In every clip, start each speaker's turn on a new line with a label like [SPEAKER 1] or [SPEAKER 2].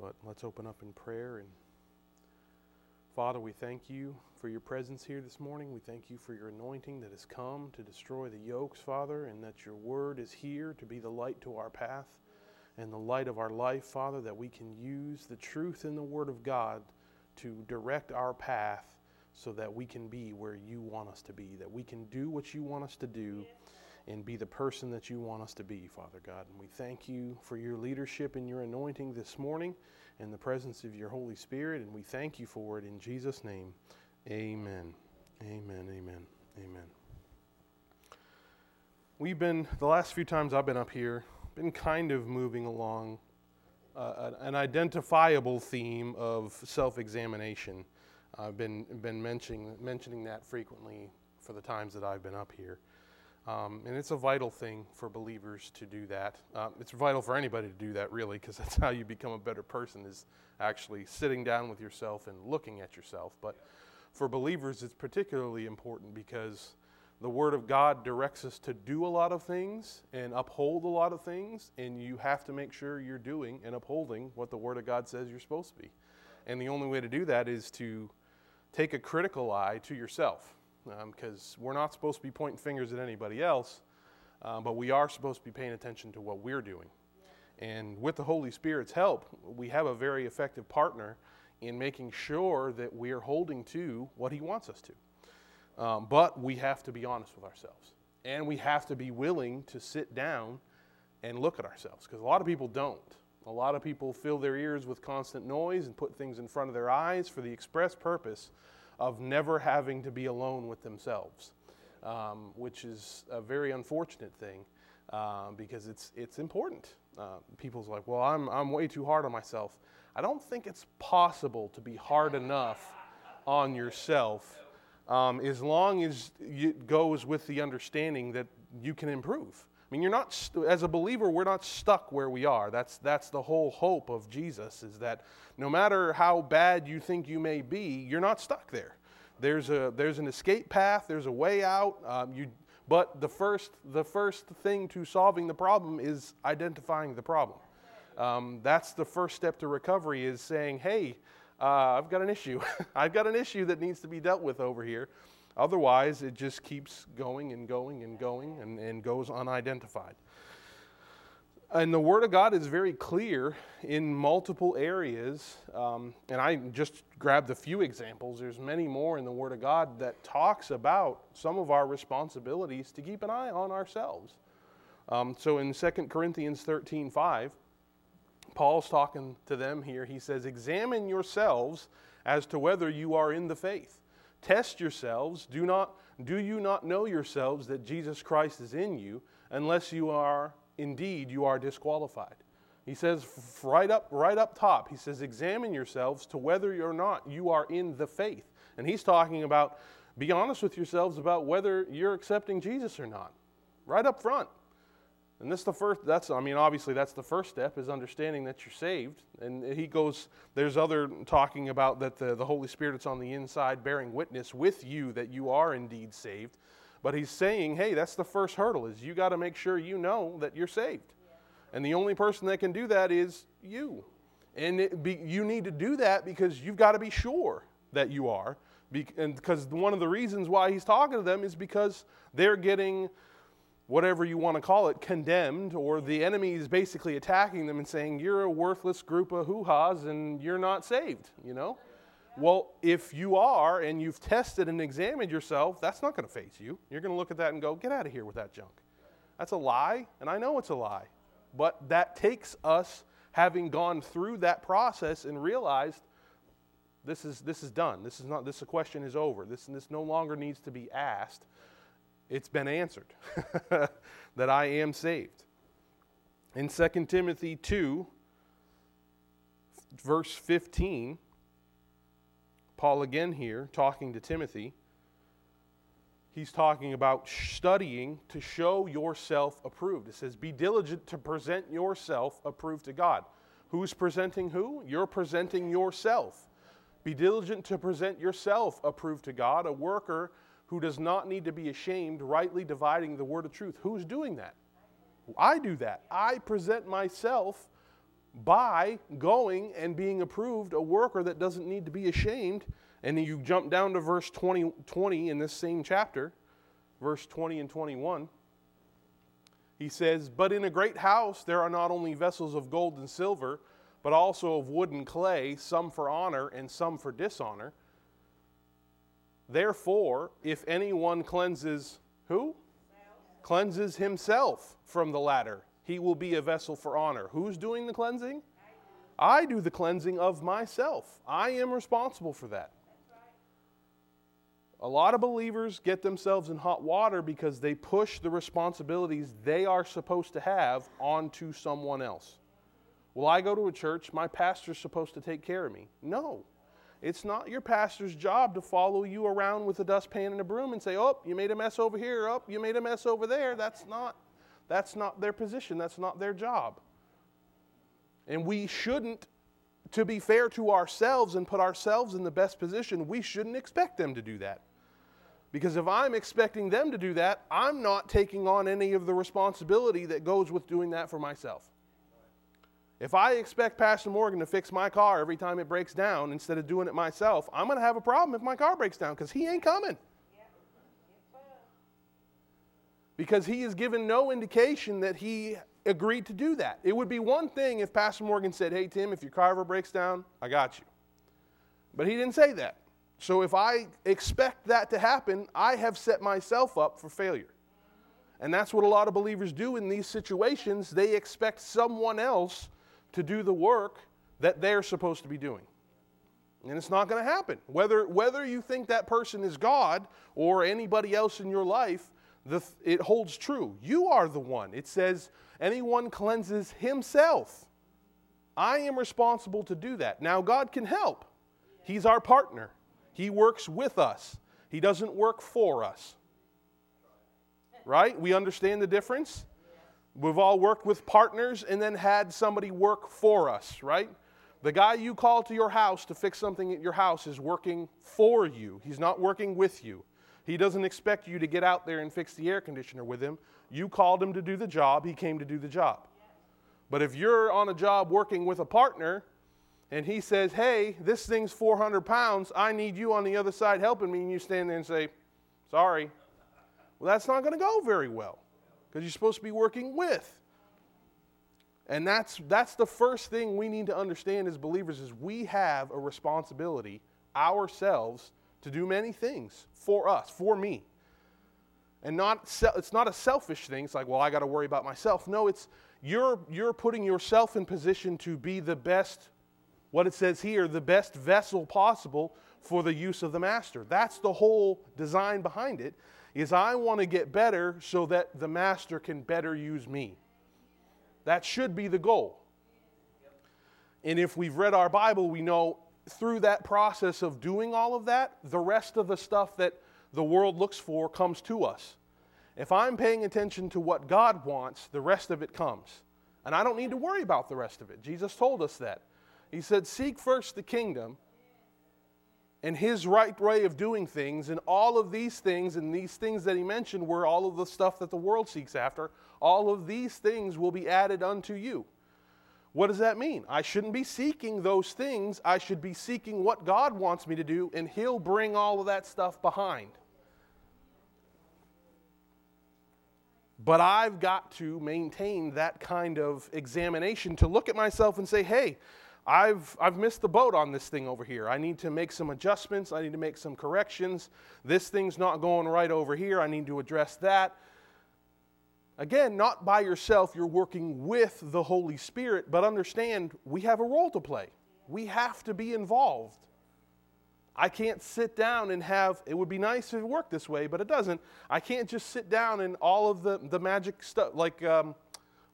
[SPEAKER 1] but let's open up in prayer. And Father, we thank you for your presence here this morning. We thank you for your anointing that has come to destroy the yokes, Father, and that your word is here to be the light to our path and the light of our life, Father, that we can use the truth in the word of God to direct our path so that we can be where you want us to be, that we can do what you want us to do and be the person that you want us to be, Father God. And we thank you for your leadership and your anointing this morning and the presence of your Holy Spirit, and we thank you for it in Jesus' name. Amen. Amen. Amen. Amen. We've been, the last few times I've been up here, been kind of moving along uh, an identifiable theme of self examination. I've been, been mentioning, mentioning that frequently for the times that I've been up here. Um, and it's a vital thing for believers to do that. Um, it's vital for anybody to do that, really, because that's how you become a better person, is actually sitting down with yourself and looking at yourself. But for believers, it's particularly important because the Word of God directs us to do a lot of things and uphold a lot of things, and you have to make sure you're doing and upholding what the Word of God says you're supposed to be. And the only way to do that is to take a critical eye to yourself because um, we're not supposed to be pointing fingers at anybody else, uh, but we are supposed to be paying attention to what we're doing. And with the Holy Spirit's help, we have a very effective partner in making sure that we're holding to what He wants us to. Um, but we have to be honest with ourselves. And we have to be willing to sit down and look at ourselves because a lot of people don't. A lot of people fill their ears with constant noise and put things in front of their eyes for the express purpose of never having to be alone with themselves, um, which is a very unfortunate thing uh, because it's, it's important. Uh, people's like, well, I'm, I'm way too hard on myself. I don't think it's possible to be hard enough on yourself um, as long as it goes with the understanding that you can improve. I mean, you're not, st- as a believer, we're not stuck where we are. That's, that's the whole hope of Jesus, is that no matter how bad you think you may be, you're not stuck there. There's, a, there's an escape path, there's a way out. Um, you, but the first, the first thing to solving the problem is identifying the problem. Um, that's the first step to recovery is saying, hey, uh, I've got an issue. I've got an issue that needs to be dealt with over here. Otherwise, it just keeps going and going and going and, and goes unidentified. And the Word of God is very clear in multiple areas. Um, and I just grabbed a few examples. There's many more in the Word of God that talks about some of our responsibilities to keep an eye on ourselves. Um, so in 2 Corinthians 13 5, Paul's talking to them here. He says, Examine yourselves as to whether you are in the faith. Test yourselves. Do, not, do you not know yourselves that Jesus Christ is in you, unless you are indeed you are disqualified? He says right up, right up top, he says, examine yourselves to whether or not you are in the faith. And he's talking about be honest with yourselves about whether you're accepting Jesus or not. Right up front. And this the first that's I mean obviously that's the first step is understanding that you're saved. And he goes there's other talking about that the, the Holy Spirit on the inside bearing witness with you that you are indeed saved. But he's saying, hey, that's the first hurdle is you got to make sure you know that you're saved. And the only person that can do that is you. And be, you need to do that because you've got to be sure that you are. Be, and because one of the reasons why he's talking to them is because they're getting whatever you want to call it, condemned, or the enemy is basically attacking them and saying, You're a worthless group of hoo ha's and you're not saved, you know? Well, if you are and you've tested and examined yourself, that's not going to face you. You're going to look at that and go, Get out of here with that junk. That's a lie, and I know it's a lie. But that takes us having gone through that process and realized this is, this is done. This is not, this question is over. This, this no longer needs to be asked it's been answered that I am saved. In 2 Timothy 2, verse 15, Paul again here talking to Timothy, he's talking about studying to show yourself approved. It says, Be diligent to present yourself approved to God. Who's presenting who? You're presenting yourself. Be diligent to present yourself approved to God, a worker who does not need to be ashamed, rightly dividing the word of truth. Who's doing that? I do that. I present myself, by going and being approved a worker that doesn't need to be ashamed. And then you jump down to verse 20, 20 in this same chapter, verse 20 and 21. He says, But in a great house there are not only vessels of gold and silver, but also of wood and clay, some for honor and some for dishonor. Therefore, if anyone cleanses who? Cleanses himself from the latter, he will be a vessel for honor. Who's doing the cleansing? I do the cleansing of myself. I am responsible for that. A lot of believers get themselves in hot water because they push the responsibilities they are supposed to have onto someone else. Well, I go to a church? My pastor's supposed to take care of me. No. It's not your pastor's job to follow you around with a dustpan and a broom and say, "Oh, you made a mess over here. Oh, you made a mess over there." That's not that's not their position. That's not their job. And we shouldn't to be fair to ourselves and put ourselves in the best position, we shouldn't expect them to do that. Because if I'm expecting them to do that, I'm not taking on any of the responsibility that goes with doing that for myself. If I expect Pastor Morgan to fix my car every time it breaks down instead of doing it myself, I'm going to have a problem if my car breaks down because he ain't coming. Because he has given no indication that he agreed to do that. It would be one thing if Pastor Morgan said, Hey, Tim, if your car ever breaks down, I got you. But he didn't say that. So if I expect that to happen, I have set myself up for failure. And that's what a lot of believers do in these situations. They expect someone else to do the work that they're supposed to be doing. And it's not going to happen. Whether, whether you think that person is God or anybody else in your life, the, it holds true. You are the one. It says, anyone cleanses himself. I am responsible to do that. Now, God can help. He's our partner, He works with us, He doesn't work for us. Right? We understand the difference? We've all worked with partners and then had somebody work for us, right? The guy you call to your house to fix something at your house is working for you. He's not working with you. He doesn't expect you to get out there and fix the air conditioner with him. You called him to do the job, he came to do the job. But if you're on a job working with a partner and he says, Hey, this thing's 400 pounds, I need you on the other side helping me, and you stand there and say, Sorry, well, that's not going to go very well because you're supposed to be working with. And that's, that's the first thing we need to understand as believers is we have a responsibility ourselves to do many things for us, for me. And not it's not a selfish thing. It's like, well, I got to worry about myself. No, it's you're you're putting yourself in position to be the best what it says here, the best vessel possible for the use of the master. That's the whole design behind it is I want to get better so that the master can better use me. That should be the goal. And if we've read our Bible, we know through that process of doing all of that, the rest of the stuff that the world looks for comes to us. If I'm paying attention to what God wants, the rest of it comes. And I don't need to worry about the rest of it. Jesus told us that. He said, Seek first the kingdom and his right way of doing things, and all of these things, and these things that he mentioned were all of the stuff that the world seeks after, all of these things will be added unto you. What does that mean? I shouldn't be seeking those things. I should be seeking what God wants me to do, and He'll bring all of that stuff behind. But I've got to maintain that kind of examination to look at myself and say, hey, I've, I've missed the boat on this thing over here. I need to make some adjustments. I need to make some corrections. This thing's not going right over here. I need to address that. Again, not by yourself, you're working with the Holy Spirit, but understand we have a role to play. We have to be involved. I can't sit down and have, it would be nice if it worked this way, but it doesn't. I can't just sit down and all of the, the magic stuff, like um,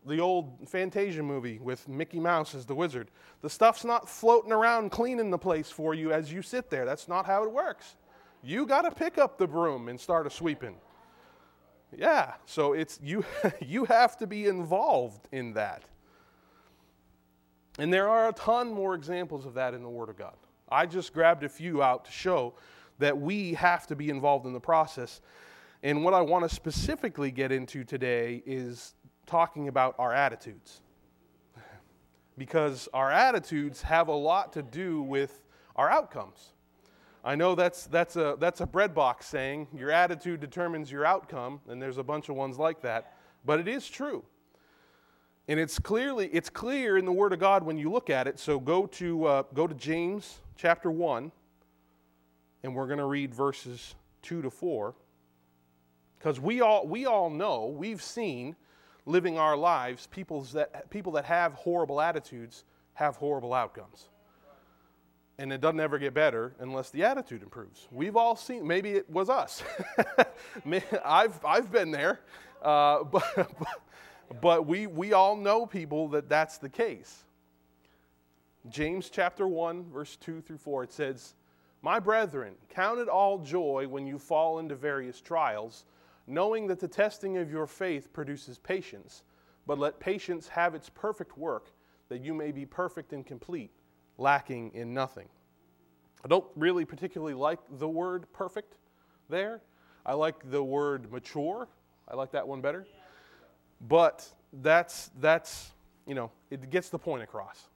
[SPEAKER 1] the old Fantasia movie with Mickey Mouse as the wizard. The stuff's not floating around cleaning the place for you as you sit there. That's not how it works. You got to pick up the broom and start a sweeping. Yeah, so it's you you have to be involved in that. And there are a ton more examples of that in the word of God. I just grabbed a few out to show that we have to be involved in the process. And what I want to specifically get into today is talking about our attitudes. because our attitudes have a lot to do with our outcomes. I know that's, that's, a, that's a breadbox saying your attitude determines your outcome, and there's a bunch of ones like that, but it is true. And it's clearly it's clear in the Word of God when you look at it. So go to uh, go to James chapter one, and we're going to read verses two to four. Because we all we all know we've seen living our lives people that people that have horrible attitudes have horrible outcomes and it doesn't ever get better unless the attitude improves. We've all seen, maybe it was us. I've, I've been there, uh, but, but we, we all know people that that's the case. James chapter 1, verse 2 through 4, it says, My brethren, count it all joy when you fall into various trials, knowing that the testing of your faith produces patience. But let patience have its perfect work, that you may be perfect and complete lacking in nothing. I don't really particularly like the word perfect there. I like the word mature. I like that one better. But that's that's you know, it gets the point across.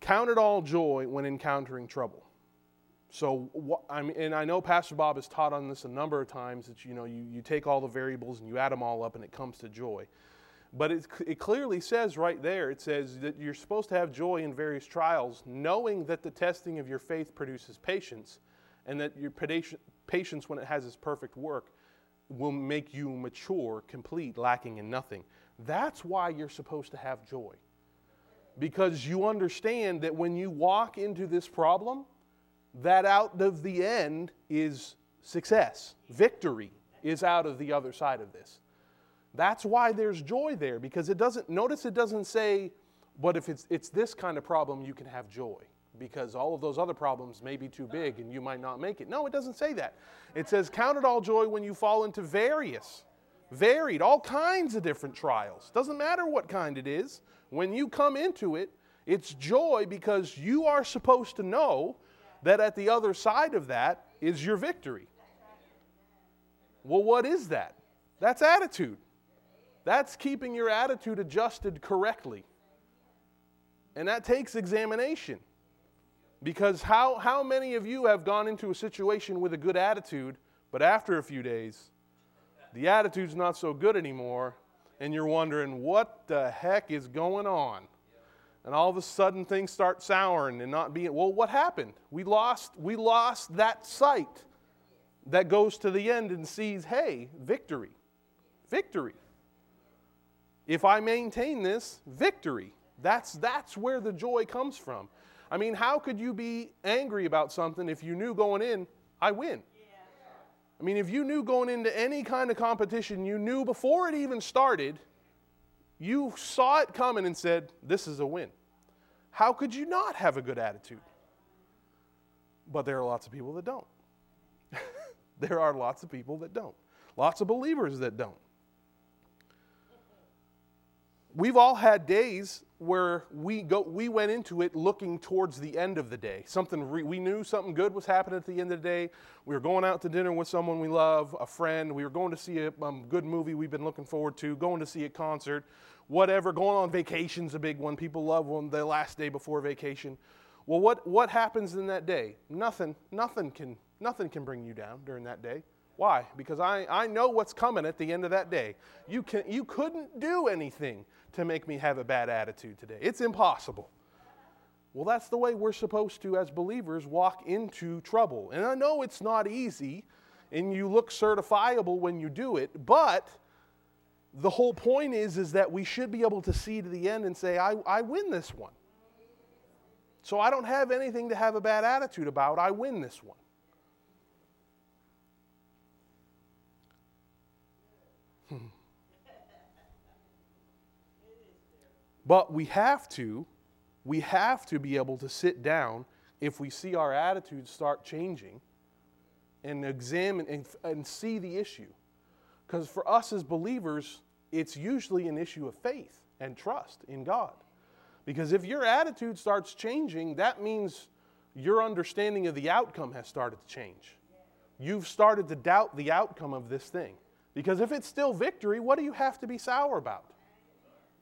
[SPEAKER 1] Count it all joy when encountering trouble. So, I mean, and I know Pastor Bob has taught on this a number of times that you know you, you take all the variables and you add them all up and it comes to joy. But it, it clearly says right there, it says that you're supposed to have joy in various trials, knowing that the testing of your faith produces patience, and that your patience, when it has its perfect work, will make you mature, complete, lacking in nothing. That's why you're supposed to have joy. Because you understand that when you walk into this problem, that out of the end is success. Victory is out of the other side of this. That's why there's joy there, because it doesn't, notice it doesn't say, but if it's, it's this kind of problem, you can have joy, because all of those other problems may be too big and you might not make it. No, it doesn't say that. It says, count it all joy when you fall into various, varied, all kinds of different trials. Doesn't matter what kind it is. When you come into it, it's joy because you are supposed to know that at the other side of that is your victory. Well, what is that? That's attitude. That's keeping your attitude adjusted correctly. And that takes examination. Because how, how many of you have gone into a situation with a good attitude, but after a few days, the attitude's not so good anymore, and you're wondering, what the heck is going on? And all of a sudden things start souring and not being, well, what happened? We lost, we lost that sight that goes to the end and sees, hey, victory. Victory. If I maintain this, victory. That's, that's where the joy comes from. I mean, how could you be angry about something if you knew going in, I win? I mean, if you knew going into any kind of competition, you knew before it even started, you saw it coming and said, This is a win. How could you not have a good attitude? But there are lots of people that don't. there are lots of people that don't. Lots of believers that don't we've all had days where we go we went into it looking towards the end of the day something re, we knew something good was happening at the end of the day we were going out to dinner with someone we love a friend we were going to see a um, good movie we've been looking forward to going to see a concert whatever going on vacation's a big one people love one the last day before vacation well what what happens in that day nothing nothing can nothing can bring you down during that day why? Because I, I know what's coming at the end of that day. You, can, you couldn't do anything to make me have a bad attitude today. It's impossible. Well, that's the way we're supposed to, as believers, walk into trouble. And I know it's not easy, and you look certifiable when you do it, but the whole point is, is that we should be able to see to the end and say, I, I win this one. So I don't have anything to have a bad attitude about. I win this one. Hmm. But we have to, we have to be able to sit down if we see our attitudes start changing and examine and, and see the issue. Because for us as believers, it's usually an issue of faith and trust in God. Because if your attitude starts changing, that means your understanding of the outcome has started to change. You've started to doubt the outcome of this thing. Because if it's still victory, what do you have to be sour about?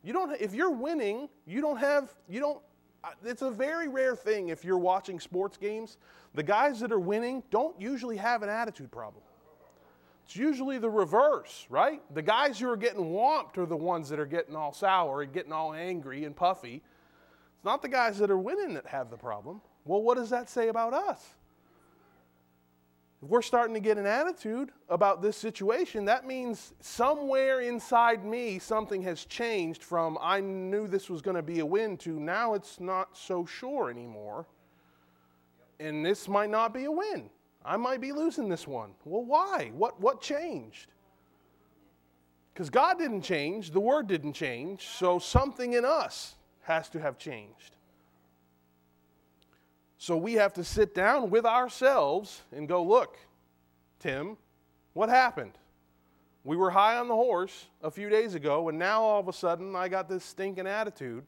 [SPEAKER 1] You don't, if you're winning, you don't have, you don't, uh, it's a very rare thing if you're watching sports games. The guys that are winning don't usually have an attitude problem. It's usually the reverse, right? The guys who are getting whomped are the ones that are getting all sour and getting all angry and puffy. It's not the guys that are winning that have the problem. Well, what does that say about us? If we're starting to get an attitude about this situation, that means somewhere inside me something has changed from I knew this was going to be a win to now it's not so sure anymore. And this might not be a win. I might be losing this one. Well, why? What, what changed? Because God didn't change, the Word didn't change, so something in us has to have changed. So we have to sit down with ourselves and go, look, Tim, what happened? We were high on the horse a few days ago, and now all of a sudden I got this stinking attitude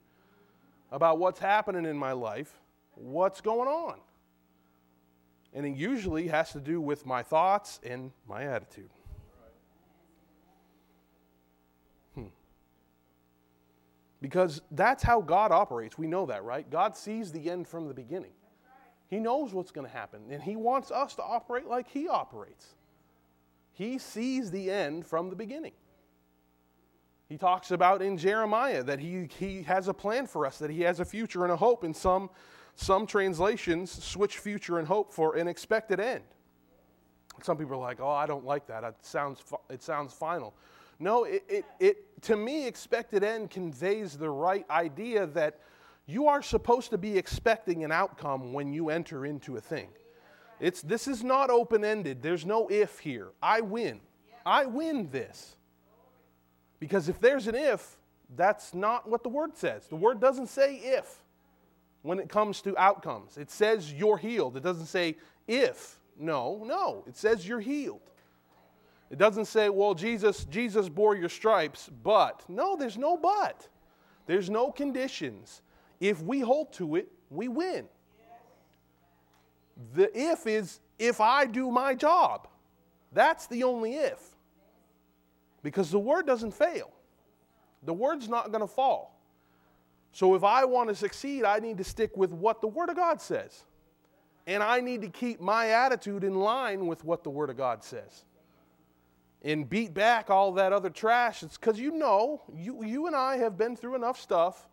[SPEAKER 1] about what's happening in my life. What's going on? And it usually has to do with my thoughts and my attitude. Hmm. Because that's how God operates. We know that, right? God sees the end from the beginning. He knows what's going to happen, and He wants us to operate like He operates. He sees the end from the beginning. He talks about in Jeremiah that he, he has a plan for us, that He has a future and a hope. In some, some translations, switch future and hope for an expected end. Some people are like, oh, I don't like that. It sounds, it sounds final. No, it, it, it, to me, expected end conveys the right idea that you are supposed to be expecting an outcome when you enter into a thing. It's, this is not open ended. There's no if here. I win. I win this. Because if there's an if, that's not what the word says. The word doesn't say if when it comes to outcomes. It says you're healed. It doesn't say if. No, no. It says you're healed. It doesn't say, well, Jesus, Jesus bore your stripes, but. No, there's no but. There's no conditions. If we hold to it, we win. The if is if I do my job. That's the only if. Because the word doesn't fail, the word's not going to fall. So if I want to succeed, I need to stick with what the Word of God says. And I need to keep my attitude in line with what the Word of God says. And beat back all that other trash. It's because you know, you, you and I have been through enough stuff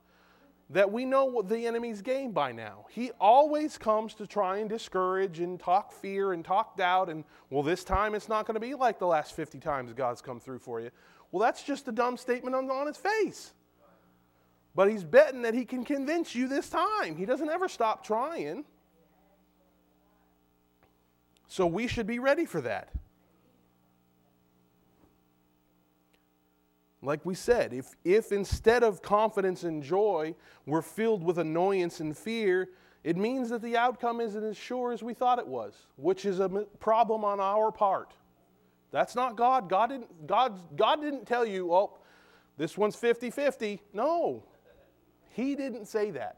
[SPEAKER 1] that we know what the enemy's game by now. He always comes to try and discourage and talk fear and talk doubt and, well, this time it's not going to be like the last 50 times God's come through for you. Well, that's just a dumb statement on, on his face. But he's betting that he can convince you this time. He doesn't ever stop trying. So we should be ready for that. Like we said, if, if instead of confidence and joy, we're filled with annoyance and fear, it means that the outcome isn't as sure as we thought it was, which is a problem on our part. That's not God. God didn't, God, God didn't tell you, oh, this one's 50 50. No, He didn't say that.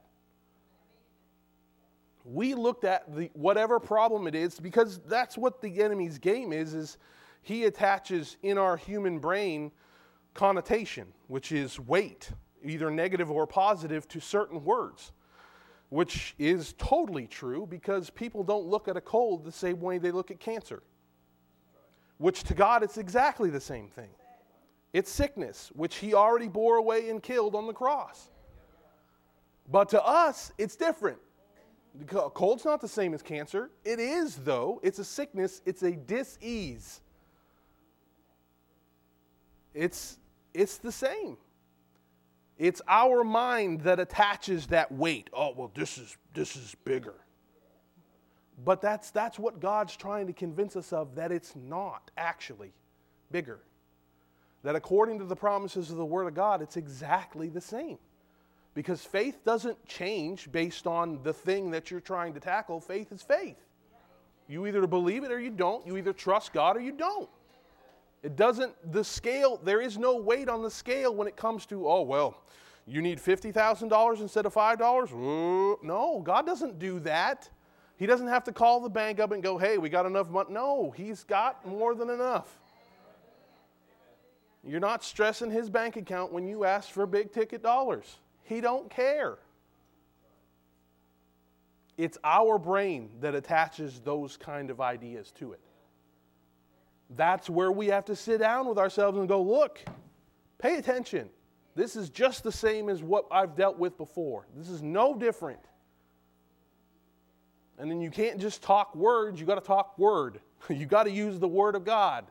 [SPEAKER 1] We looked at the, whatever problem it is because that's what the enemy's game is, is he attaches in our human brain connotation, which is weight, either negative or positive, to certain words, which is totally true because people don't look at a cold the same way they look at cancer, which to God it's exactly the same thing. It's sickness, which He already bore away and killed on the cross. But to us, it's different. Cold's not the same as cancer. It is, though. It's a sickness, it's a dis-ease. It's it's the same. It's our mind that attaches that weight. Oh, well, this is, this is bigger. But that's, that's what God's trying to convince us of that it's not actually bigger. That according to the promises of the Word of God, it's exactly the same. Because faith doesn't change based on the thing that you're trying to tackle. Faith is faith. You either believe it or you don't. You either trust God or you don't. It doesn't, the scale, there is no weight on the scale when it comes to, oh, well, you need $50,000 instead of $5? No, God doesn't do that. He doesn't have to call the bank up and go, hey, we got enough money. No, He's got more than enough. You're not stressing his bank account when you ask for big ticket dollars. He don't care. It's our brain that attaches those kind of ideas to it. That's where we have to sit down with ourselves and go, look, pay attention. This is just the same as what I've dealt with before. This is no different. And then you can't just talk words, you got to talk word. you got to use the word of God.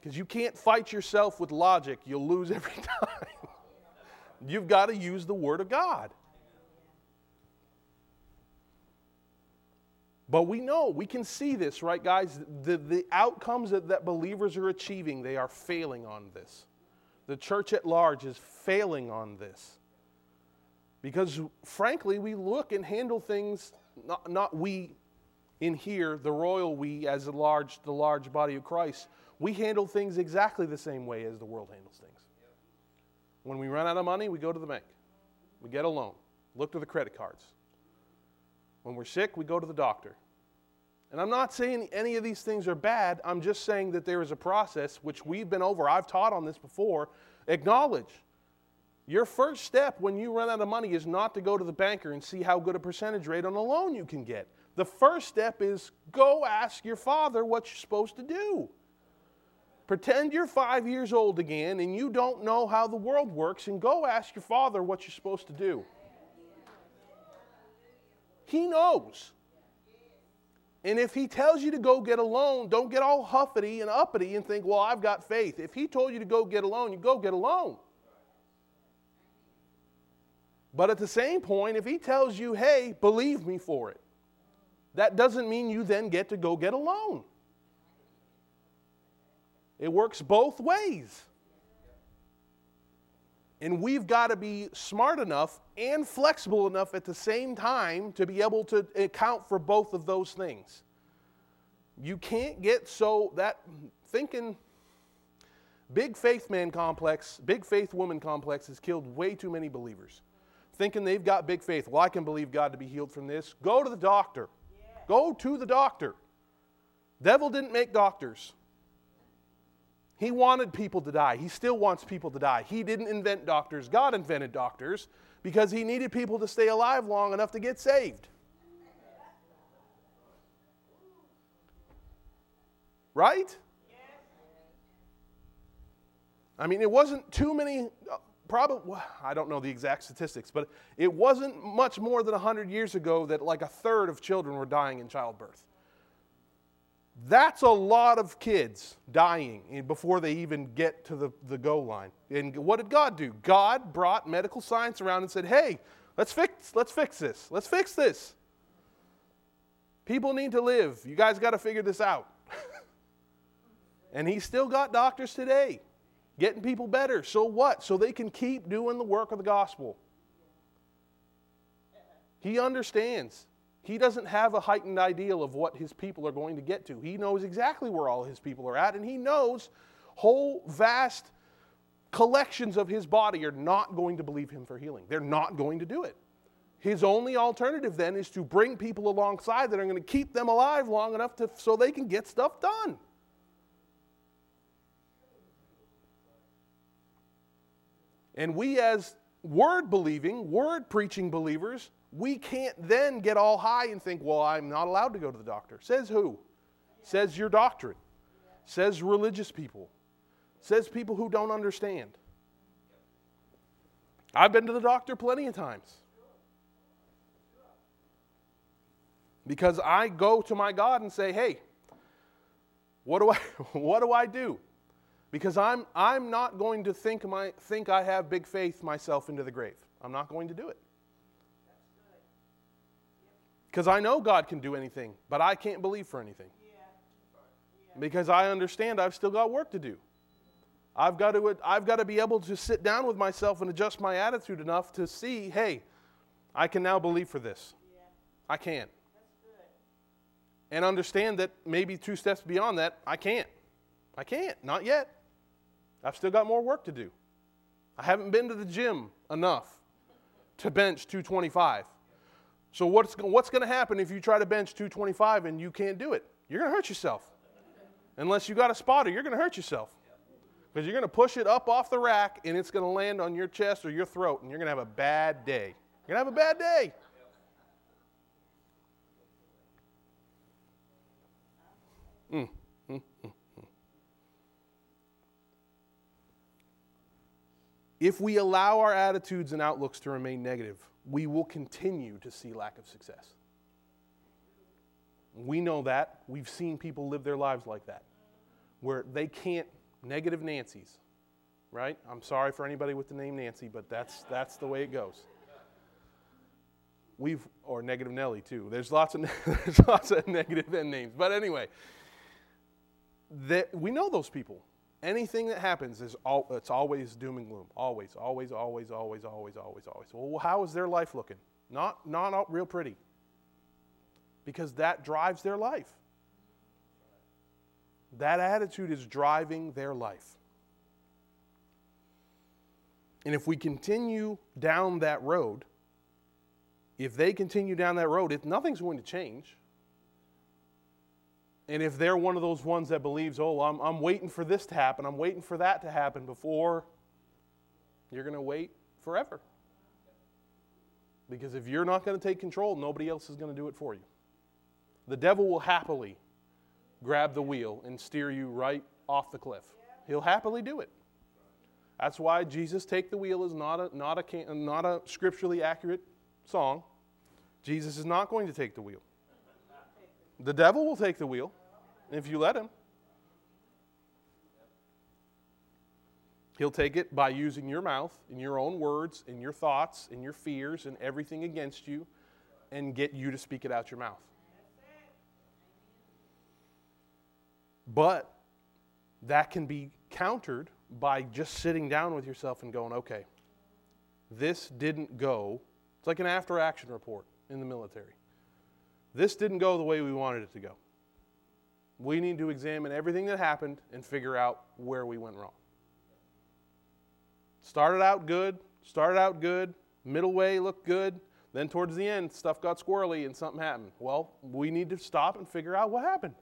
[SPEAKER 1] Because you can't fight yourself with logic, you'll lose every time. You've got to use the word of God. But we know, we can see this, right, guys? The, the outcomes that, that believers are achieving, they are failing on this. The church at large is failing on this. Because, frankly, we look and handle things, not, not we in here, the royal we as a large, the large body of Christ, we handle things exactly the same way as the world handles things. When we run out of money, we go to the bank. We get a loan. Look to the credit cards. When we're sick, we go to the doctor. And I'm not saying any of these things are bad. I'm just saying that there is a process which we've been over. I've taught on this before. Acknowledge. Your first step when you run out of money is not to go to the banker and see how good a percentage rate on a loan you can get. The first step is go ask your father what you're supposed to do. Pretend you're five years old again and you don't know how the world works, and go ask your father what you're supposed to do. He knows. And if he tells you to go get a loan, don't get all huffety and uppity and think, well, I've got faith. If he told you to go get a loan, you go get a loan. But at the same point, if he tells you, hey, believe me for it, that doesn't mean you then get to go get a loan. It works both ways. And we've got to be smart enough and flexible enough at the same time to be able to account for both of those things. You can't get so that thinking big faith man complex, big faith woman complex has killed way too many believers. Thinking they've got big faith. Well, I can believe God to be healed from this. Go to the doctor. Go to the doctor. Devil didn't make doctors. He wanted people to die. He still wants people to die. He didn't invent doctors, God invented doctors because He needed people to stay alive long enough to get saved. Right? I mean, it wasn't too many, uh, probably, I don't know the exact statistics, but it wasn't much more than 100 years ago that like a third of children were dying in childbirth. That's a lot of kids dying before they even get to the, the goal line. And what did God do? God brought medical science around and said, hey, let's fix, let's fix this. Let's fix this. People need to live. You guys got to figure this out. and He's still got doctors today getting people better. So what? So they can keep doing the work of the gospel. He understands. He doesn't have a heightened ideal of what his people are going to get to. He knows exactly where all his people are at, and he knows whole vast collections of his body are not going to believe him for healing. They're not going to do it. His only alternative then is to bring people alongside that are going to keep them alive long enough to, so they can get stuff done. And we, as word believing, word preaching believers, we can't then get all high and think, well, I'm not allowed to go to the doctor. Says who? Says your doctrine. Says religious people. Says people who don't understand. I've been to the doctor plenty of times. Because I go to my God and say, hey, what do I, what do, I do? Because I'm, I'm not going to think, my, think I have big faith myself into the grave. I'm not going to do it. Because I know God can do anything, but I can't believe for anything. Because I understand I've still got work to do. I've got to, I've got to be able to sit down with myself and adjust my attitude enough to see, hey, I can now believe for this. I can. And understand that maybe two steps beyond that, I can't. I can't. Not yet. I've still got more work to do. I haven't been to the gym enough to bench 225. So what's, what's going to happen if you try to bench 225 and you can't do it? You're going to hurt yourself. Unless you got a spotter, you're going to hurt yourself. Because you're going to push it up off the rack and it's going to land on your chest or your throat and you're going to have a bad day. You're going to have a bad day. Mm, mm, mm, if we allow our attitudes and outlooks to remain negative, we will continue to see lack of success. We know that. We've seen people live their lives like that, where they can't, negative Nancy's, right? I'm sorry for anybody with the name Nancy, but that's, that's the way it goes. We've, or negative Nelly too. There's lots of, there's lots of negative end names. But anyway, that we know those people. Anything that happens is all, it's always doom and gloom. Always, always, always, always, always, always, always. Well, how is their life looking? Not, not real pretty. Because that drives their life. That attitude is driving their life. And if we continue down that road, if they continue down that road, if nothing's going to change. And if they're one of those ones that believes, oh, I'm, I'm waiting for this to happen, I'm waiting for that to happen before, you're going to wait forever. Because if you're not going to take control, nobody else is going to do it for you. The devil will happily grab the wheel and steer you right off the cliff. He'll happily do it. That's why Jesus Take the Wheel is not a, not a, not a scripturally accurate song. Jesus is not going to take the wheel. The devil will take the wheel if you let him. He'll take it by using your mouth and your own words and your thoughts and your fears and everything against you and get you to speak it out your mouth. But that can be countered by just sitting down with yourself and going, okay, this didn't go. It's like an after action report in the military. This didn't go the way we wanted it to go. We need to examine everything that happened and figure out where we went wrong. Started out good, started out good, middle way looked good, then towards the end, stuff got squirrely and something happened. Well, we need to stop and figure out what happened.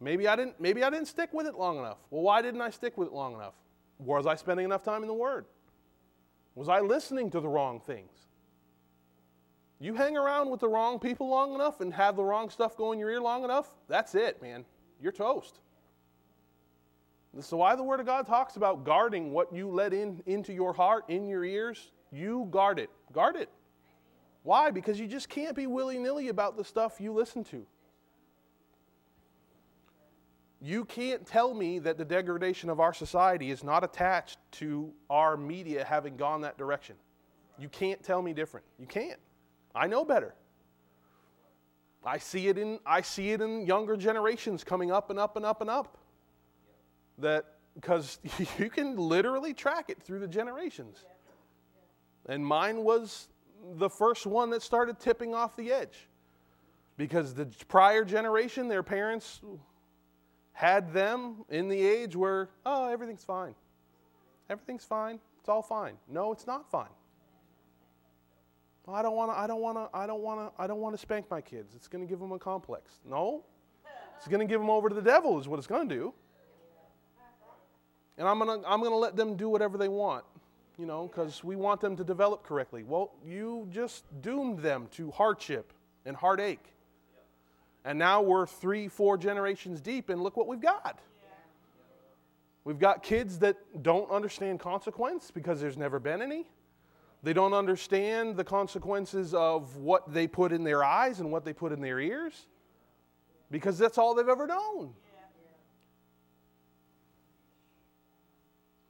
[SPEAKER 1] Maybe I didn't maybe I didn't stick with it long enough. Well, why didn't I stick with it long enough? Was I spending enough time in the word? Was I listening to the wrong things? You hang around with the wrong people long enough and have the wrong stuff go in your ear long enough, that's it, man. You're toast. This is why the Word of God talks about guarding what you let in into your heart, in your ears. You guard it. Guard it. Why? Because you just can't be willy nilly about the stuff you listen to. You can't tell me that the degradation of our society is not attached to our media having gone that direction. You can't tell me different. You can't. I know better. I see it in I see it in younger generations coming up and up and up and up. That because you can literally track it through the generations. And mine was the first one that started tipping off the edge. Because the prior generation, their parents had them in the age where, oh, everything's fine. Everything's fine. It's all fine. No, it's not fine. Well, I don't want to. I don't want to. I don't want to. I don't want to spank my kids. It's going to give them a complex. No, it's going to give them over to the devil. Is what it's going to do. And I'm going to. I'm going to let them do whatever they want. You know, because we want them to develop correctly. Well, you just doomed them to hardship and heartache. And now we're three, four generations deep, and look what we've got. We've got kids that don't understand consequence because there's never been any. They don't understand the consequences of what they put in their eyes and what they put in their ears because that's all they've ever known.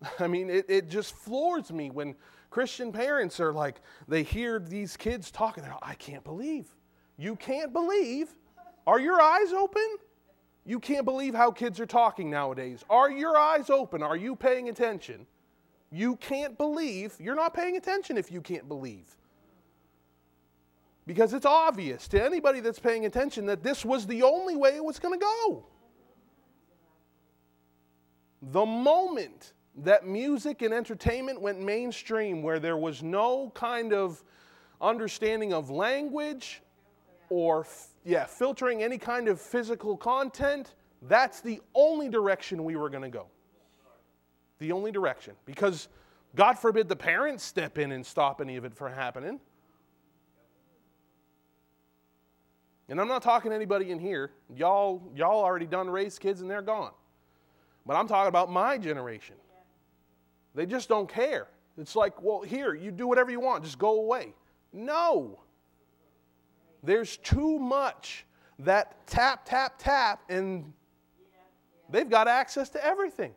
[SPEAKER 1] I mean, it, it just floors me when Christian parents are like, they hear these kids talking, they're like, I can't believe. You can't believe are your eyes open? You can't believe how kids are talking nowadays. Are your eyes open? Are you paying attention? You can't believe. You're not paying attention if you can't believe. Because it's obvious to anybody that's paying attention that this was the only way it was going to go. The moment that music and entertainment went mainstream, where there was no kind of understanding of language or yeah, filtering any kind of physical content, that's the only direction we were going to go. The only direction. Because God forbid the parents step in and stop any of it from happening. And I'm not talking to anybody in here. Y'all, y'all already done raised kids and they're gone. But I'm talking about my generation. They just don't care. It's like, well, here, you do whatever you want, just go away. No. There's too much that tap, tap, tap, and they've got access to everything.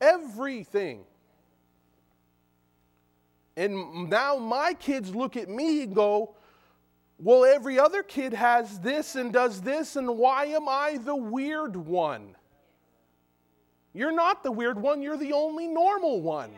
[SPEAKER 1] Everything. And now my kids look at me and go, well, every other kid has this and does this, and why am I the weird one? You're not the weird one, you're the only normal one.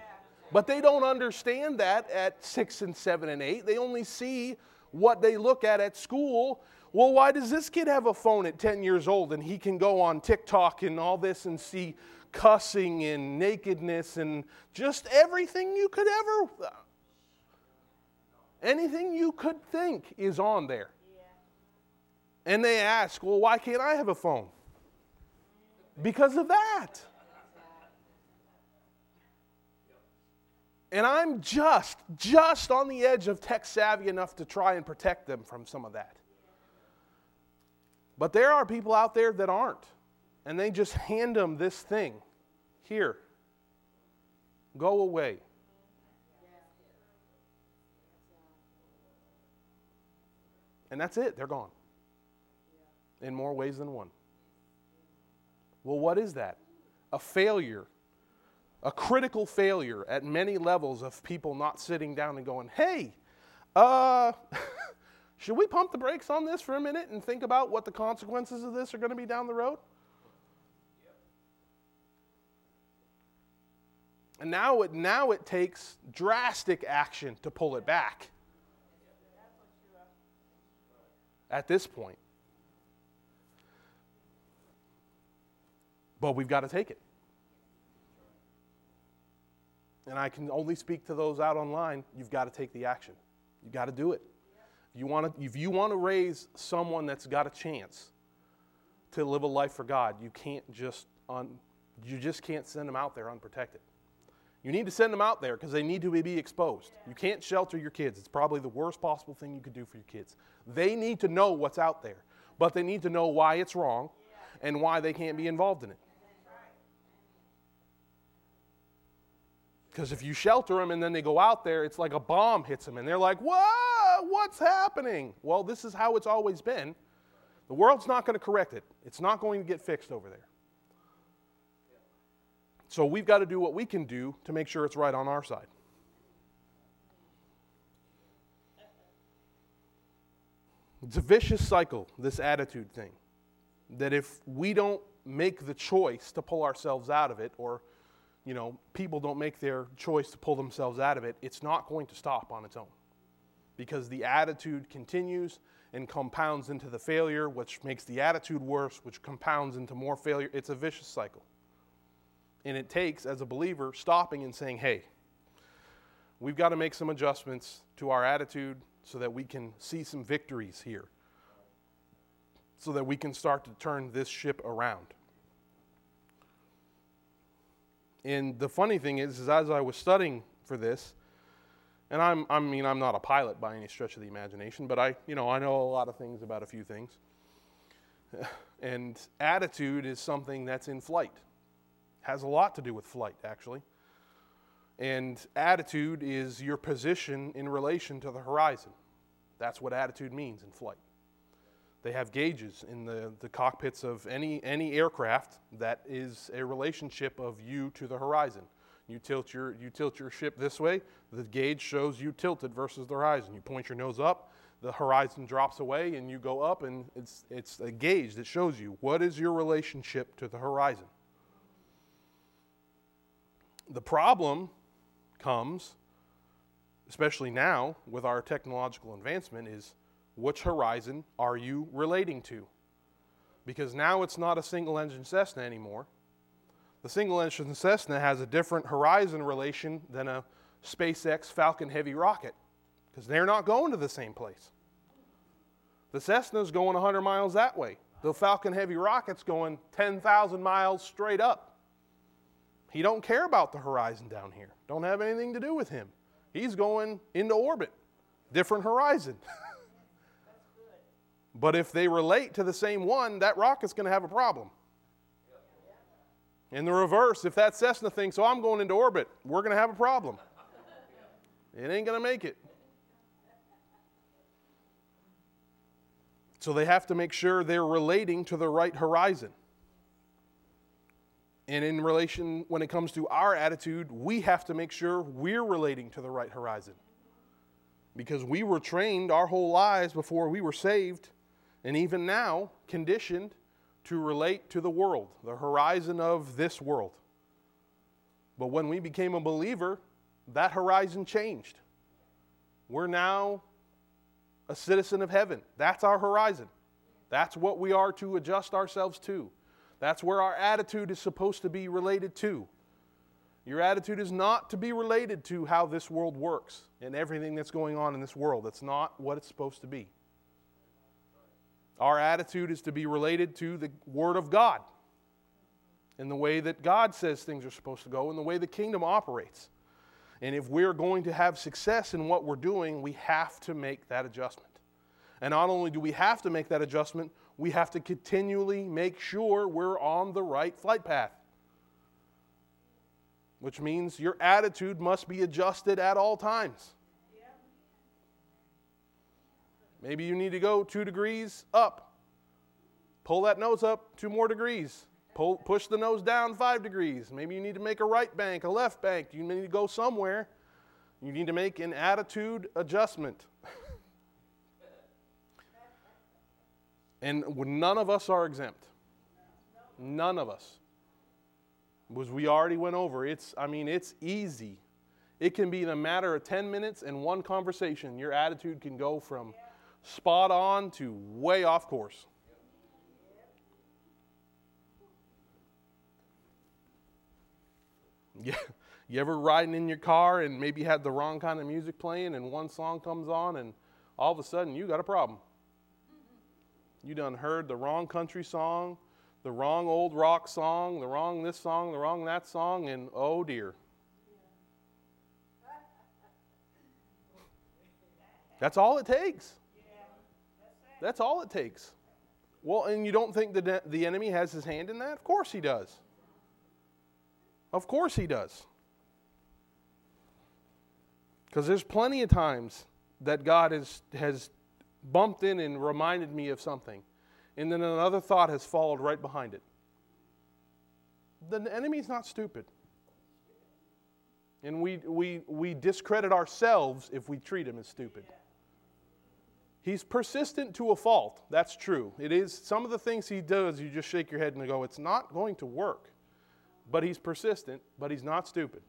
[SPEAKER 1] But they don't understand that at six and seven and eight. They only see what they look at at school. Well, why does this kid have a phone at 10 years old and he can go on TikTok and all this and see cussing and nakedness and just everything you could ever Anything you could think is on there. And they ask, well, why can't I have a phone? Because of that. And I'm just, just on the edge of tech savvy enough to try and protect them from some of that. But there are people out there that aren't. And they just hand them this thing here, go away. And that's it, they're gone. In more ways than one. Well, what is that? A failure, a critical failure at many levels of people not sitting down and going, hey, uh, should we pump the brakes on this for a minute and think about what the consequences of this are going to be down the road? And now it, now it takes drastic action to pull it back. at this point. But we've got to take it. And I can only speak to those out online. You've got to take the action. You've got to do it. If you want to, if you want to raise someone that's got a chance to live a life for God, you can't just un, you just can't send them out there unprotected. You need to send them out there because they need to be exposed. You can't shelter your kids. It's probably the worst possible thing you could do for your kids. They need to know what's out there, but they need to know why it's wrong and why they can't be involved in it. Because if you shelter them and then they go out there, it's like a bomb hits them and they're like, "What? What's happening?" Well, this is how it's always been. The world's not going to correct it. It's not going to get fixed over there. So we've got to do what we can do to make sure it's right on our side. It's a vicious cycle, this attitude thing. That if we don't make the choice to pull ourselves out of it, or you know, people don't make their choice to pull themselves out of it, it's not going to stop on its own. Because the attitude continues and compounds into the failure, which makes the attitude worse, which compounds into more failure. It's a vicious cycle. And it takes, as a believer, stopping and saying, hey, we've got to make some adjustments to our attitude so that we can see some victories here, so that we can start to turn this ship around. And the funny thing is, is as I was studying for this, and I'm, I mean, I'm not a pilot by any stretch of the imagination, but I, you know, I know a lot of things about a few things. And attitude is something that's in flight has a lot to do with flight, actually. And attitude is your position in relation to the horizon. That's what attitude means in flight. They have gauges in the, the cockpits of any, any aircraft that is a relationship of you to the horizon. You tilt, your, you tilt your ship this way, the gauge shows you tilted versus the horizon. You point your nose up, the horizon drops away, and you go up, and it's, it's a gauge that shows you what is your relationship to the horizon. The problem comes, especially now with our technological advancement, is which horizon are you relating to? Because now it's not a single engine Cessna anymore. The single engine Cessna has a different horizon relation than a SpaceX Falcon Heavy rocket because they're not going to the same place. The Cessna's going 100 miles that way. The Falcon Heavy rocket's going 10,000 miles straight up. He don't care about the horizon down here. Don't have anything to do with him. He's going into orbit. Different horizon. but if they relate to the same one, that rocket's going to have a problem. In the reverse, if that Cessna thinks, oh, I'm going into orbit, we're going to have a problem. It ain't going to make it. So they have to make sure they're relating to the right horizon. And in relation, when it comes to our attitude, we have to make sure we're relating to the right horizon. Because we were trained our whole lives before we were saved, and even now, conditioned to relate to the world, the horizon of this world. But when we became a believer, that horizon changed. We're now a citizen of heaven. That's our horizon. That's what we are to adjust ourselves to. That's where our attitude is supposed to be related to. Your attitude is not to be related to how this world works and everything that's going on in this world. That's not what it's supposed to be. Our attitude is to be related to the Word of God and the way that God says things are supposed to go and the way the kingdom operates. And if we're going to have success in what we're doing, we have to make that adjustment. And not only do we have to make that adjustment, we have to continually make sure we're on the right flight path. Which means your attitude must be adjusted at all times. Maybe you need to go two degrees up. Pull that nose up two more degrees. Pull, push the nose down five degrees. Maybe you need to make a right bank, a left bank. You need to go somewhere. You need to make an attitude adjustment. And none of us are exempt. None of us. Was we already went over. It's I mean it's easy. It can be in a matter of 10 minutes and one conversation. Your attitude can go from spot on to way off course. Yeah. You ever riding in your car and maybe had the wrong kind of music playing and one song comes on and all of a sudden you got a problem? You done heard the wrong country song, the wrong old rock song, the wrong this song, the wrong that song, and oh dear. That's all it takes. That's all it takes. Well, and you don't think that the enemy has his hand in that? Of course he does. Of course he does. Because there's plenty of times that God has, has bumped in and reminded me of something. And then another thought has followed right behind it. The enemy's not stupid. And we, we, we discredit ourselves if we treat him as stupid. He's persistent to a fault. That's true. It is some of the things he does, you just shake your head and go, it's not going to work. But he's persistent, but he's not stupid.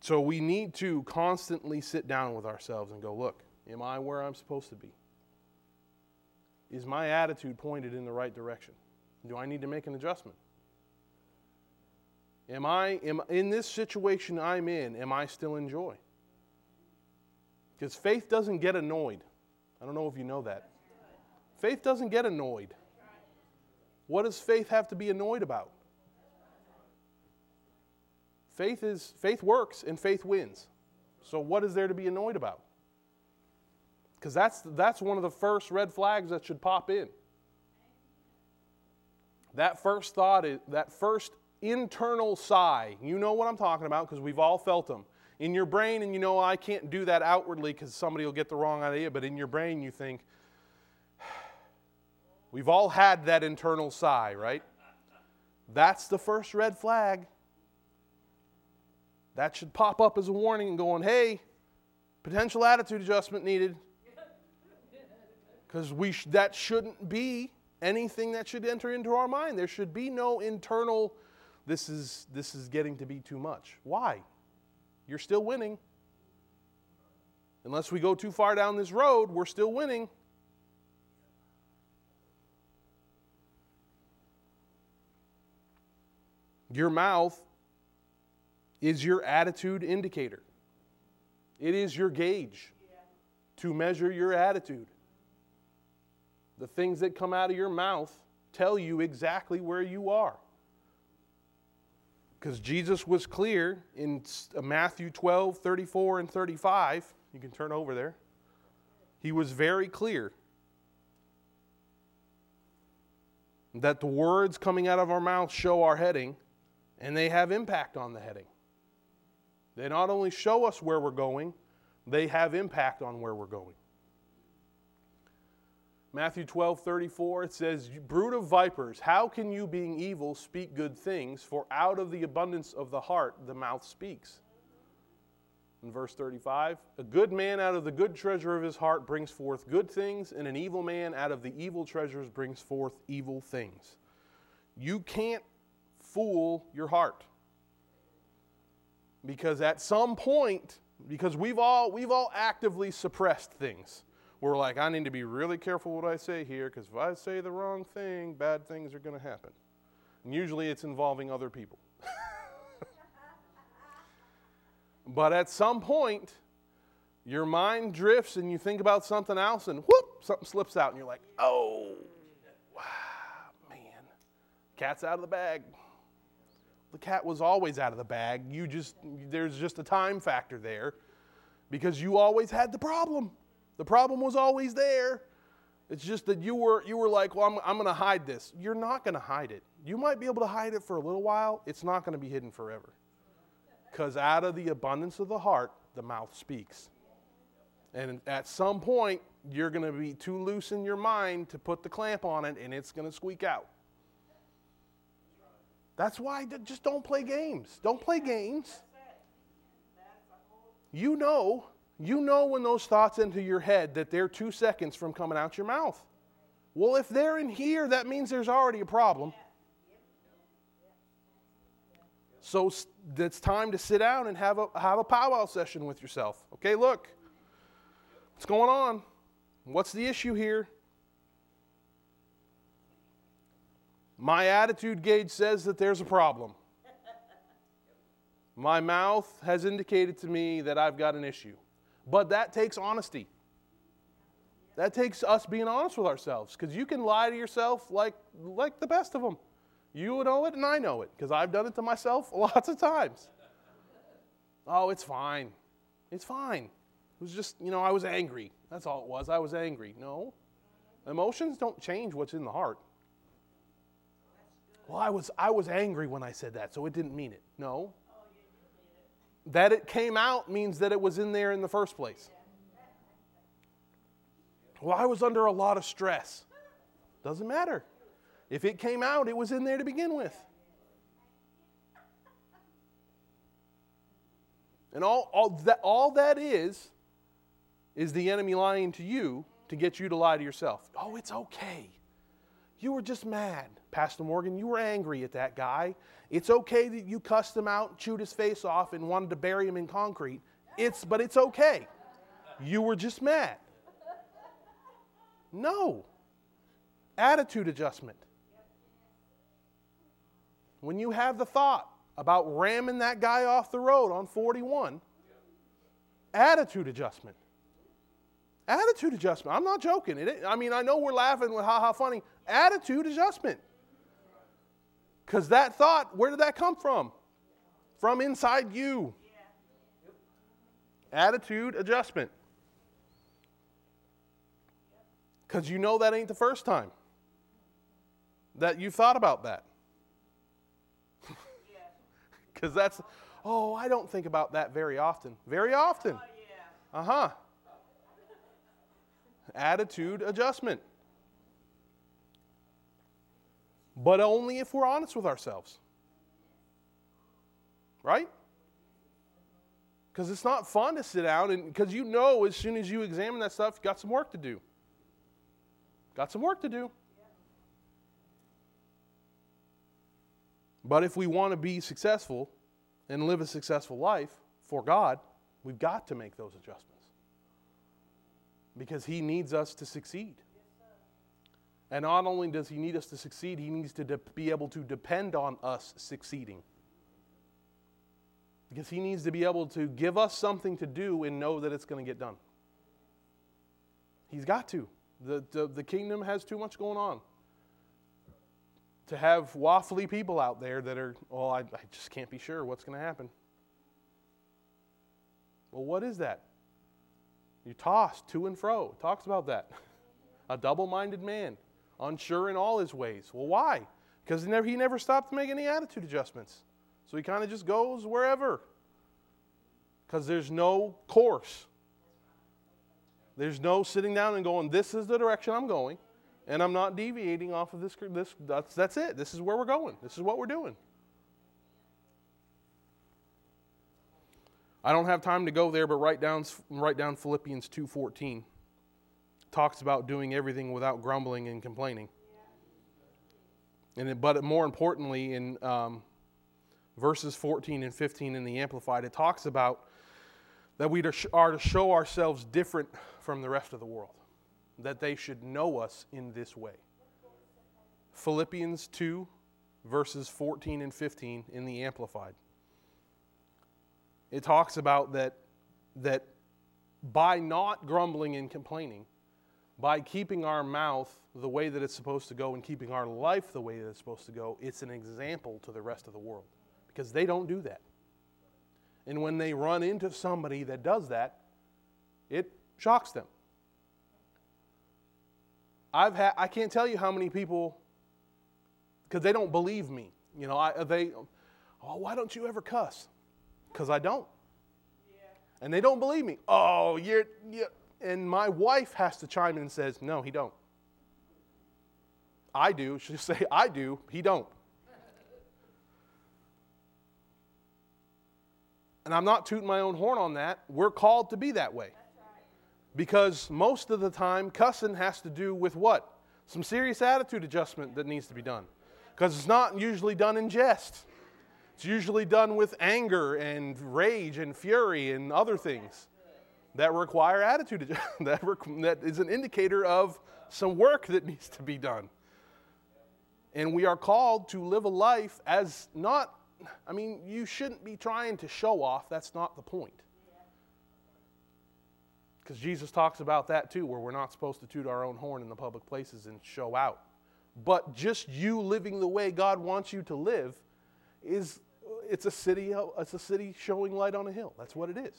[SPEAKER 1] So we need to constantly sit down with ourselves and go, look, am I where I'm supposed to be? Is my attitude pointed in the right direction? Do I need to make an adjustment? Am I am in this situation I'm in, am I still in joy? Because faith doesn't get annoyed. I don't know if you know that. Faith doesn't get annoyed. What does faith have to be annoyed about? Faith is faith works and faith wins. So what is there to be annoyed about? Because that's that's one of the first red flags that should pop in. That first thought is that first internal sigh. You know what I'm talking about because we've all felt them. In your brain, and you know I can't do that outwardly because somebody will get the wrong idea, but in your brain you think, we've all had that internal sigh, right? That's the first red flag that should pop up as a warning and going, hey, potential attitude adjustment needed. Because we sh- that shouldn't be anything that should enter into our mind. There should be no internal, this is, this is getting to be too much. Why? You're still winning. Unless we go too far down this road, we're still winning. Your mouth is your attitude indicator. It is your gauge to measure your attitude. The things that come out of your mouth tell you exactly where you are. Because Jesus was clear in uh, Matthew 12, 34, and 35. You can turn over there. He was very clear that the words coming out of our mouth show our heading, and they have impact on the heading. They not only show us where we're going, they have impact on where we're going. Matthew 12, 34, it says, Brood of vipers, how can you, being evil, speak good things? For out of the abundance of the heart the mouth speaks. In verse 35, a good man out of the good treasure of his heart brings forth good things, and an evil man out of the evil treasures brings forth evil things. You can't fool your heart. Because at some point, because we've all, we've all actively suppressed things we're like, I need to be really careful what I say here because if I say the wrong thing, bad things are going to happen. And usually it's involving other people. but at some point, your mind drifts and you think about something else and whoop, something slips out and you're like, oh, wow, man, cat's out of the bag. The cat was always out of the bag. You just, there's just a time factor there because you always had the problem. The problem was always there. It's just that you were, you were like, well, I'm, I'm going to hide this. You're not going to hide it. You might be able to hide it for a little while. It's not going to be hidden forever. Because out of the abundance of the heart, the mouth speaks. And at some point, you're going to be too loose in your mind to put the clamp on it, and it's going to squeak out. That's why just don't play games. Don't play games. You know you know when those thoughts enter your head that they're two seconds from coming out your mouth. Well, if they're in here, that means there's already a problem. So it's time to sit down and have a, have a powwow session with yourself. Okay, look, what's going on? What's the issue here? My attitude gauge says that there's a problem. My mouth has indicated to me that I've got an issue. But that takes honesty. That takes us being honest with ourselves because you can lie to yourself like, like the best of them. You know it and I know it because I've done it to myself lots of times. Oh, it's fine. It's fine. It was just, you know, I was angry. That's all it was. I was angry. No. Emotions don't change what's in the heart. Well, I was, I was angry when I said that, so it didn't mean it. No. That it came out means that it was in there in the first place. Well, I was under a lot of stress. Doesn't matter. If it came out, it was in there to begin with. And all, all, that, all that is, is the enemy lying to you to get you to lie to yourself. Oh, it's okay. You were just mad. Pastor Morgan, you were angry at that guy. It's okay that you cussed him out, chewed his face off, and wanted to bury him in concrete. It's, but it's okay. You were just mad. No. Attitude adjustment. When you have the thought about ramming that guy off the road on 41, attitude adjustment. Attitude adjustment. I'm not joking. It, I mean, I know we're laughing with ha ha funny. Attitude adjustment. Because that thought, where did that come from? From inside you. Attitude adjustment. Because you know that ain't the first time that you thought about that. Because that's, oh, I don't think about that very often. Very often. Uh huh. Attitude adjustment but only if we're honest with ourselves. Right? Because it's not fun to sit down and because you know as soon as you examine that stuff, you got some work to do. Got some work to do. But if we want to be successful and live a successful life for God, we've got to make those adjustments. Because He needs us to succeed. And not only does he need us to succeed, he needs to de- be able to depend on us succeeding. Because he needs to be able to give us something to do and know that it's going to get done. He's got to. The, the, the kingdom has too much going on. to have waffly people out there that are, well, I, I just can't be sure what's going to happen. Well, what is that? You toss to and fro. It talks about that. A double minded man, unsure in all his ways. Well, why? Because he never, he never stopped to make any attitude adjustments. So he kind of just goes wherever. Because there's no course. There's no sitting down and going, this is the direction I'm going, and I'm not deviating off of this. this that's, that's it. This is where we're going. This is what we're doing. I don't have time to go there, but write down, write down Philippians 2.14. Talks about doing everything without grumbling and complaining. And but more importantly, in um, verses 14 and 15 in the Amplified, it talks about that we are to show ourselves different from the rest of the world, that they should know us in this way. Philippians 2, verses 14 and 15 in the Amplified. It talks about that, that by not grumbling and complaining, by keeping our mouth the way that it's supposed to go and keeping our life the way that it's supposed to go, it's an example to the rest of the world because they don't do that. And when they run into somebody that does that, it shocks them. I've had, I can't tell you how many people, because they don't believe me. You know, I, they, oh, why don't you ever cuss? Because I don't. Yeah. And they don't believe me. Oh, you're, you're, and my wife has to chime in and says, no, he don't. I do. She'll say, I do. He don't. And I'm not tooting my own horn on that. We're called to be that way. Because most of the time, cussing has to do with what? Some serious attitude adjustment that needs to be done. Because it's not usually done in jest, it's usually done with anger and rage and fury and other things that require attitude that, that is an indicator of some work that needs to be done. And we are called to live a life as not I mean, you shouldn't be trying to show off. That's not the point. Because Jesus talks about that too, where we're not supposed to toot our own horn in the public places and show out. But just you living the way God wants you to live is it's a city it's a city showing light on a hill. That's what it is.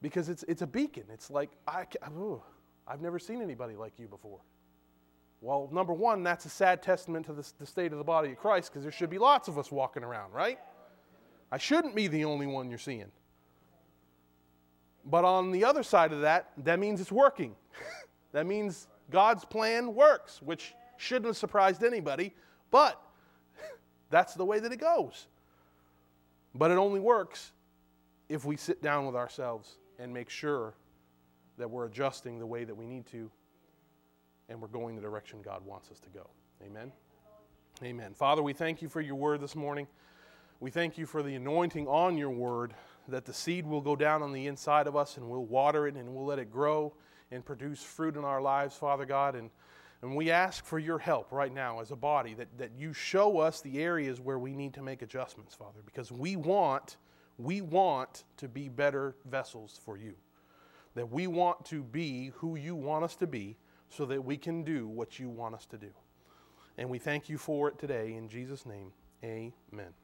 [SPEAKER 1] Because it's it's a beacon. It's like I I've never seen anybody like you before. Well, number one, that's a sad testament to the, the state of the body of Christ because there should be lots of us walking around, right? I shouldn't be the only one you're seeing. But on the other side of that, that means it's working. that means God's plan works, which shouldn't have surprised anybody, but that's the way that it goes. But it only works if we sit down with ourselves and make sure that we're adjusting the way that we need to and we're going the direction God wants us to go. Amen. Amen. Father, we thank you for your word this morning. We thank you for the anointing on your word that the seed will go down on the inside of us and we'll water it and we'll let it grow and produce fruit in our lives, Father God. And, and we ask for your help right now as a body that, that you show us the areas where we need to make adjustments, Father, because we want, we want to be better vessels for you. That we want to be who you want us to be so that we can do what you want us to do. And we thank you for it today. In Jesus' name, amen.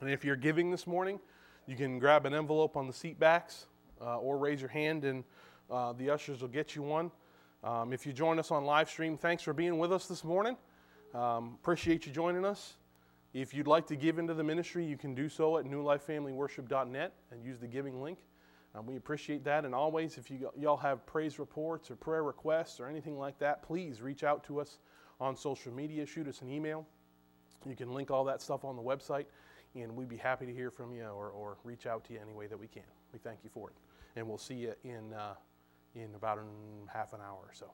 [SPEAKER 1] And if you're giving this morning, you can grab an envelope on the seat backs uh, or raise your hand, and uh, the ushers will get you one. Um, if you join us on live stream, thanks for being with us this morning. Um, appreciate you joining us. If you'd like to give into the ministry, you can do so at newlifefamilyworship.net and use the giving link. Um, we appreciate that. And always, if you, y'all have praise reports or prayer requests or anything like that, please reach out to us on social media. Shoot us an email. You can link all that stuff on the website, and we'd be happy to hear from you or, or reach out to you any way that we can. We thank you for it. And we'll see you in, uh, in about an, half an hour or so.